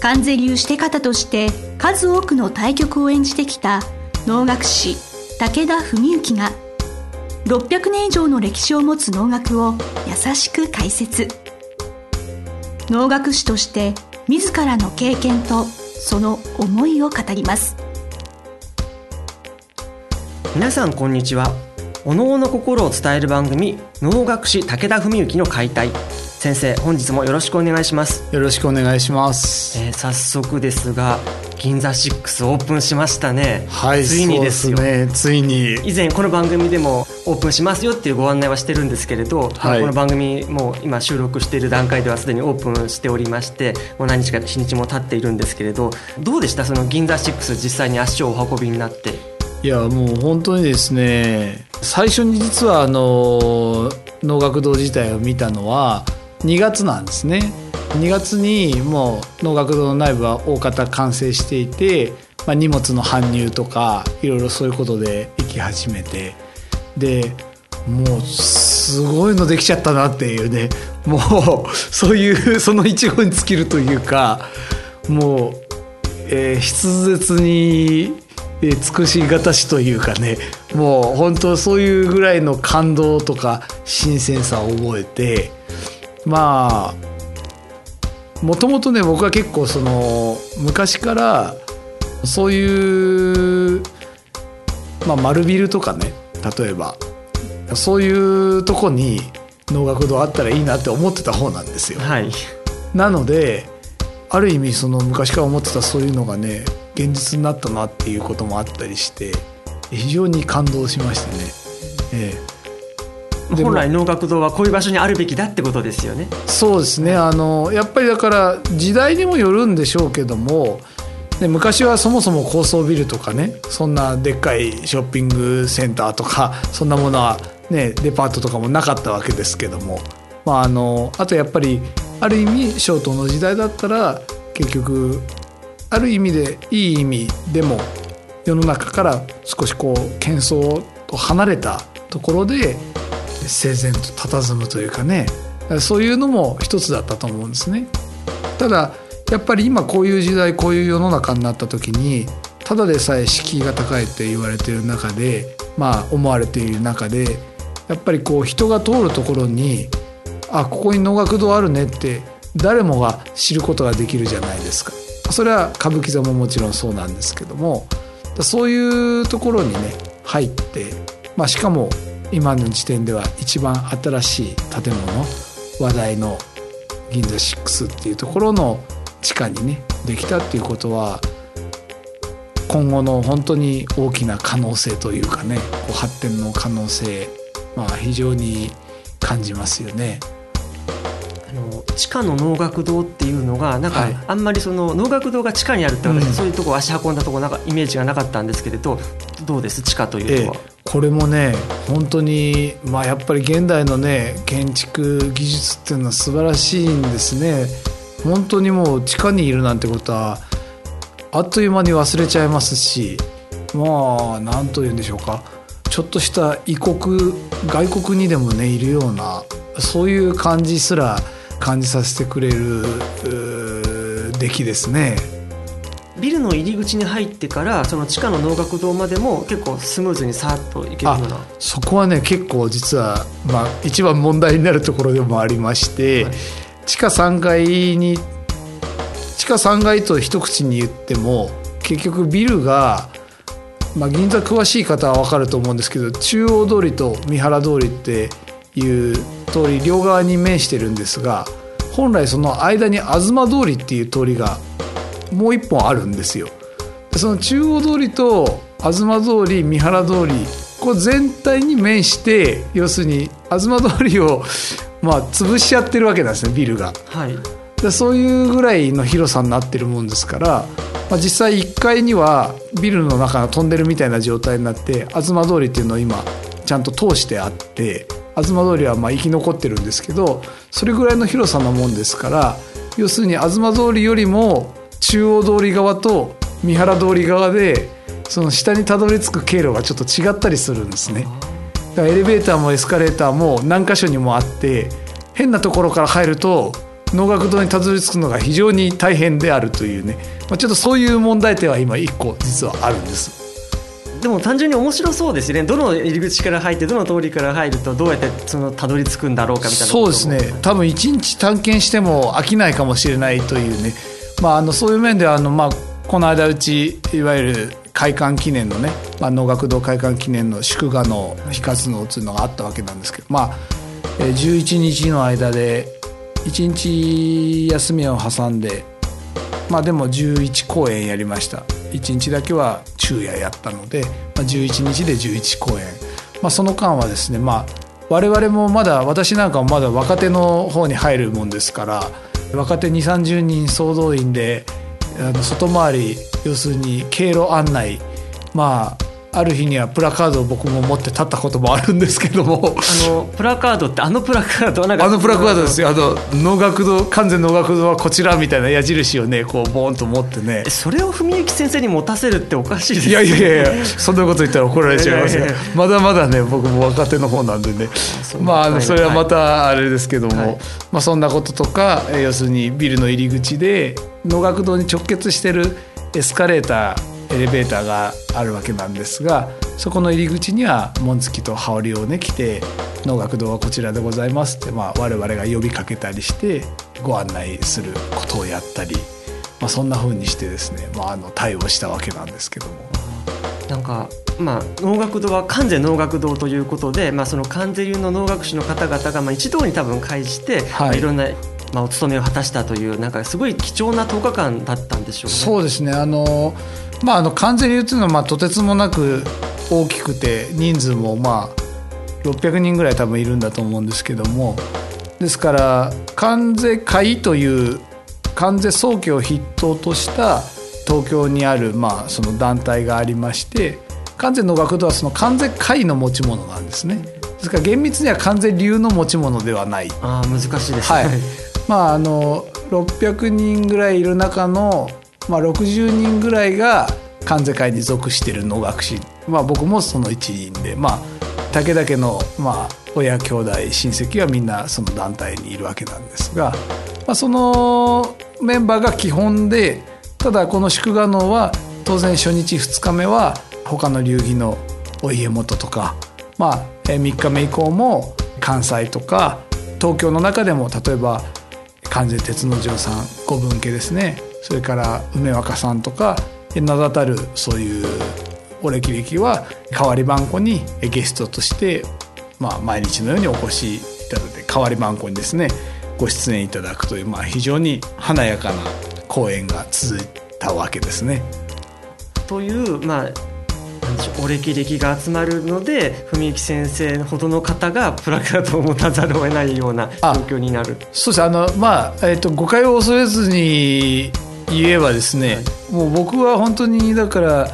関税流して方として数多くの対局を演じてきた能楽師武田文幸が600年以上の歴史を持つ能楽を優しく解説。能楽師として自らの経験とその思いを語ります。皆さんこんにちは。お能の心を伝える番組能楽師武田文幸の解体。先生本日もよろしくお願いします。よろしくお願いします、えー早速ですが銀座6オープンしましたね。はいついにですね。ついに。以前この番組でもオープンしますよっていうご案内はしてるんですけれど、まあこの番組もう今収録している段階では すでにオープンしておりましてもう何日か日にちも経っているんですけれどどうでした？その銀座6実際に足をお運びになって。いやもう本当にですね最初に実はあの能楽堂自体を見たのは2月なんですね。2月にもう能楽堂の内部は大方完成していて、まあ、荷物の搬入とかいろいろそういうことで行き始めて。でもうすごいのできちゃったなっていうね。もうそういうその一語に尽きるというかもう、えー筆舌に尽くしがたしというかね。もう本当そういうぐらいの感動とか新鮮さを覚えてまあもともとね僕は結構その昔からそういう、まあ、丸ビルとかね例えばそういうとこに能楽堂あったらいいなって思ってた方なんですよ。はい。なのである意味その昔から思ってたそういうのがね現実になったなっていうこともあったりして非常に感動しましてね、ええ本来能楽堂はこういう場所にあるべきだってことですよね。そうですね。あのやっぱりだから時代にもよるんでしょうけどもで昔はそもそも高層ビルとかねそんなでっかいショッピングセンターとかそんなものは、ね、デパートとかもなかったわけですけども、まあ、あのあとやっぱりある意味小東の時代だったら結局ある意味でいい意味でも世の中から少しこう喧騒と離れたところで整然と佇むというかねそういうのも一つだったと思うんですね。ただやっぱり今こういう時代こういう世の中になった時にただでさえ敷居が高いって言われてる中でまあ思われている中でやっぱりこう人が通るところにあここに能楽堂あるねって誰もが知ることができるじゃないですか。それは歌舞伎座ももちろんそうなんですけどもそういうところにね入って、まあ、しかも今の時点では一番新しい建物話題の銀座6っていうところの地下にねできたっていうことは今後の本当に大きな可能性というかねこう発展の可能性、まあ、非常に感じますよね。あの地下の能楽堂っていうのがなんか、はい。あんまりその能楽堂が地下にあるって私、うん。そういうとこ足運んだとこなんかイメージがなかったんですけれどどうです？地下というええのは、これもね本当にまあやっぱり現代のね建築技術っていうのは素晴らしいんですね本当にもう地下にいるなんてことはあっという間に忘れちゃいますしまあ何と言うんでしょうかちょっとした異国外国にでもねいるようなそういう感じすら感じさせてくれる出来ですね。ビルの入り口に入ってからその地下の能楽堂までも結構スムーズにさっと行けるような。そこはね結構実は、まあ、一番問題になるところでもありまして、はい。地下3階に地下3階と一口に言っても結局ビルが、まあ、銀座詳しい方は分かると思うんですけど中央通りと三原通りっていう通り両側に面してるんですが本来その間に東通りっていう通りがもう一本あるんですよ。でその中央通りと東通り三原通りこう全体に面して要するに東通りをまあ潰しちゃってるわけなんですねビルが。はいででそういうぐらいの広さになってるもんですから、まあ、実際1階にはビルの中が飛んでるみたいな状態になって東通りっていうのを今ちゃんと通してあって東通りはまあ生き残ってるんですけどそれぐらいの広さなもんですから要するに東通りよりも中央通り側と三原通り側でその下にたどり着く経路がちょっと違ったりするんですね。だからエレベーターもエスカレーターも何箇所にもあって変なところから入ると能楽堂にたどり着くのが非常に大変であるというね、まあ、ちょっとそういう問題点は今一個実はあるんです。でも単純に面白そうですね。どの入り口から入ってどの通りから入るとどうやってそのたどり着くんだろうかみたいなそうですね。多分一日探検しても飽きないかもしれないというね、まあ、あのそういう面ではあの、まあ、この間うちいわゆる開館記念のね、まあ、能楽堂開館記念の祝賀の非活能というのがあったわけなんですけどまあ11日の間で1日休みを挟んでまあでも11公演やりました。1日だけは昼夜やったので、まあ、11日で11公演、まあ、その間はですねまあ我々もまだ私なんかもまだ若手の方に入るもんですから若手2 3 0人総動員であの外回り要するに経路案内まあある日にはプラカードを僕も持って立ったこともあるんですけども。あのプラカードってあのプラカードなんかあのプラカードですよ。あの能楽堂完全能楽堂はこちらみたいな矢印をねこうボーンと持ってね。それを文幸先生に持たせるっておかしいですね。いやいやいやいやそんなこと言ったら怒られちゃいますがまだまだね僕も若手の方なんでね。まあそれはまたあれですけども、はい、まあそんなこととか要するにビルの入り口で能楽堂に直結してるエスカレーターエレベーターがあるわけなんですがそこの入り口には紋付きと羽織をね着て「能楽堂はこちらでございます」って、まあ、我々が呼びかけたりしてご案内することをやったり、まあ、そんな風にしてですね、まあ、あの対応したわけなんですけども。なんかまあ、能楽堂は関西能楽堂ということで、まあ、その関西流の能楽師の方々がまあ一堂に多分会して、はい、いろんなまあ、お勤めを果たしたというなんかすごい貴重な10日間だったんでしょうね。そうですねあのまあ、あの完全に言うというのはまあとてつもなく大きくて人数もまあ600人ぐらい多分いるんだと思うんですけどもですから関税会という関税早期を筆頭とした東京にあるまあその団体がありまして関税の学童はその関税会の持ち物なんですね。ですから厳密には関税流の持ち物ではない。あ難しいです、ね、はい。まああの600人ぐらいいる中のまあ、60人ぐらいが関西会に属している能楽師、まあ、僕もその一員で、まあ、武田家の、まあ、親兄弟親戚はみんなその団体にいるわけなんですが、まあ、そのメンバーが基本でただこの祝賀能は当然初日2日目は他の流儀のお家元とか、まあ、3日目以降も関西とか東京の中でも例えば関西鉄之丞さん五分家ですねそれから梅若さんとか名だたるそういうお歴々は代わり番号にゲストとして、まあ、毎日のようにお越しいただいて代わり番号にですねご出演いただくという、まあ、非常に華やかな公演が続いたわけですね。というまあお歴々が集まるので文幸先生ほどの方がプラカードを持たざるを得ないような状況になる。そうです。あのまあ、えーと誤解を恐れずに言えばですね、はい、もう僕は本当にだから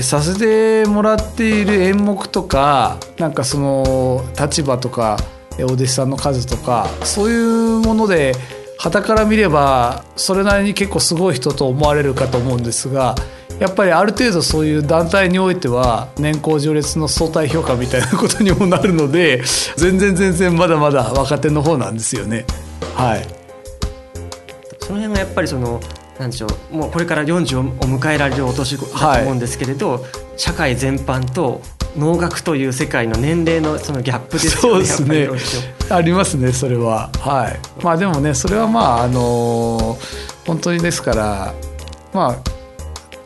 させてもらっている演目とかなんかその立場とかお弟子さんの数とかそういうもので旗から見ればそれなりに結構すごい人と思われるかと思うんですがやっぱりある程度そういう団体においては年功序列の相対評価みたいなことにもなるので全然全然まだまだ若手の方なんですよね。はい、その辺がやっぱりそのなんでしょうもうこれから40を迎えられるお年だと思うんですけれど、はい、社会全般と能楽という世界の年齢のそのギャップですよね。そうですね。ありますねそれは。はい。まあでもねそれはまああのー、本当にですからまあ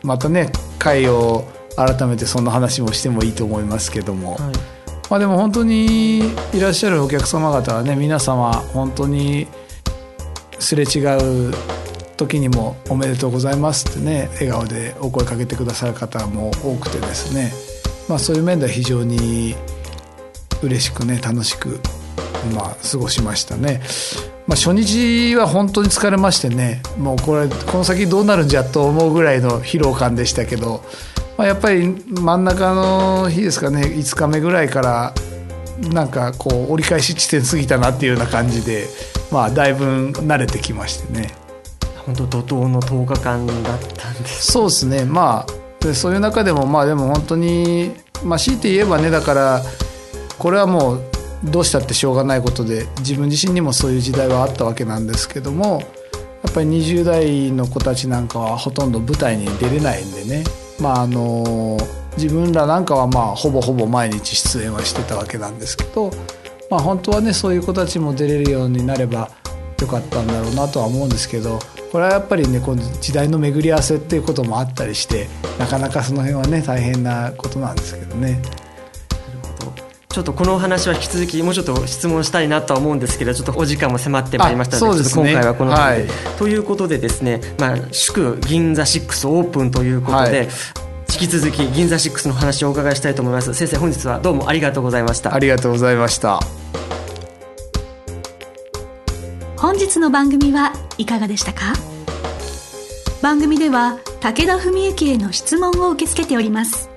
またね会を改めてそんな話もしてもいいと思いますけども。はいまあ、でも本当にいらっしゃるお客様方はね皆様本当にすれ違う時にも「おめでとうございます」ってね笑顔でお声かけてくださる方も多くてですね、まあ、そういう面では非常に嬉しくね楽しく、まあ、過ごしましたね。まあ、初日は本当に疲れましてね。もうこれこの先どうなるんじゃと思うぐらいの疲労感でしたけど、まあ、やっぱり真ん中の日ですかね。5日目ぐらいからなんかこう折り返し地点過ぎたなっていうような感じで、まあ、だいぶ慣れてきましてね。本当怒涛の10日間だったんです、そうですね。まあでそういう中でもまあでも本当に、まあ、強いて言えばねだからこれはもうどうしたってしょうがないことで自分自身にもそういう時代はあったわけなんですけどもやっぱり20代の子たちなんかはほとんど舞台に出れないんでねまああの自分らなんかはまあほぼほぼ毎日出演はしてたわけなんですけど、まあ、本当はねそういう子たちも出れるようになればよかったんだろうなとは思うんですけどこれはやっぱりねこの時代の巡り合わせっていうこともあったりしてなかなかその辺はね大変なことなんですけどね。ちょっとこのお話は引き続きもうちょっと質問したいなとは思うんですけどちょっとお時間も迫ってまいりましたので、ね、今回はこの辺で、はい、ということでですね、まあ、祝銀座6オープンということで、はい。引き続き銀座6の話をお伺いしたいと思います。先生本日はどうもありがとうございましたありがとうございました。本日の番組はいかがでしたか？番組では武田文幸への質問を受け付けております。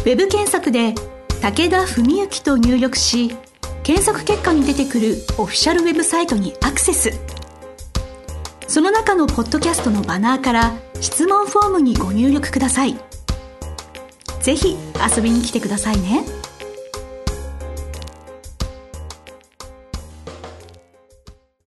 ウェブ検索で武田文幸と入力し検索結果に出てくるオフィシャルウェブサイトにアクセスその中のポッドキャストのバナーから質問フォームにご入力ください是非遊びに来てくださいね。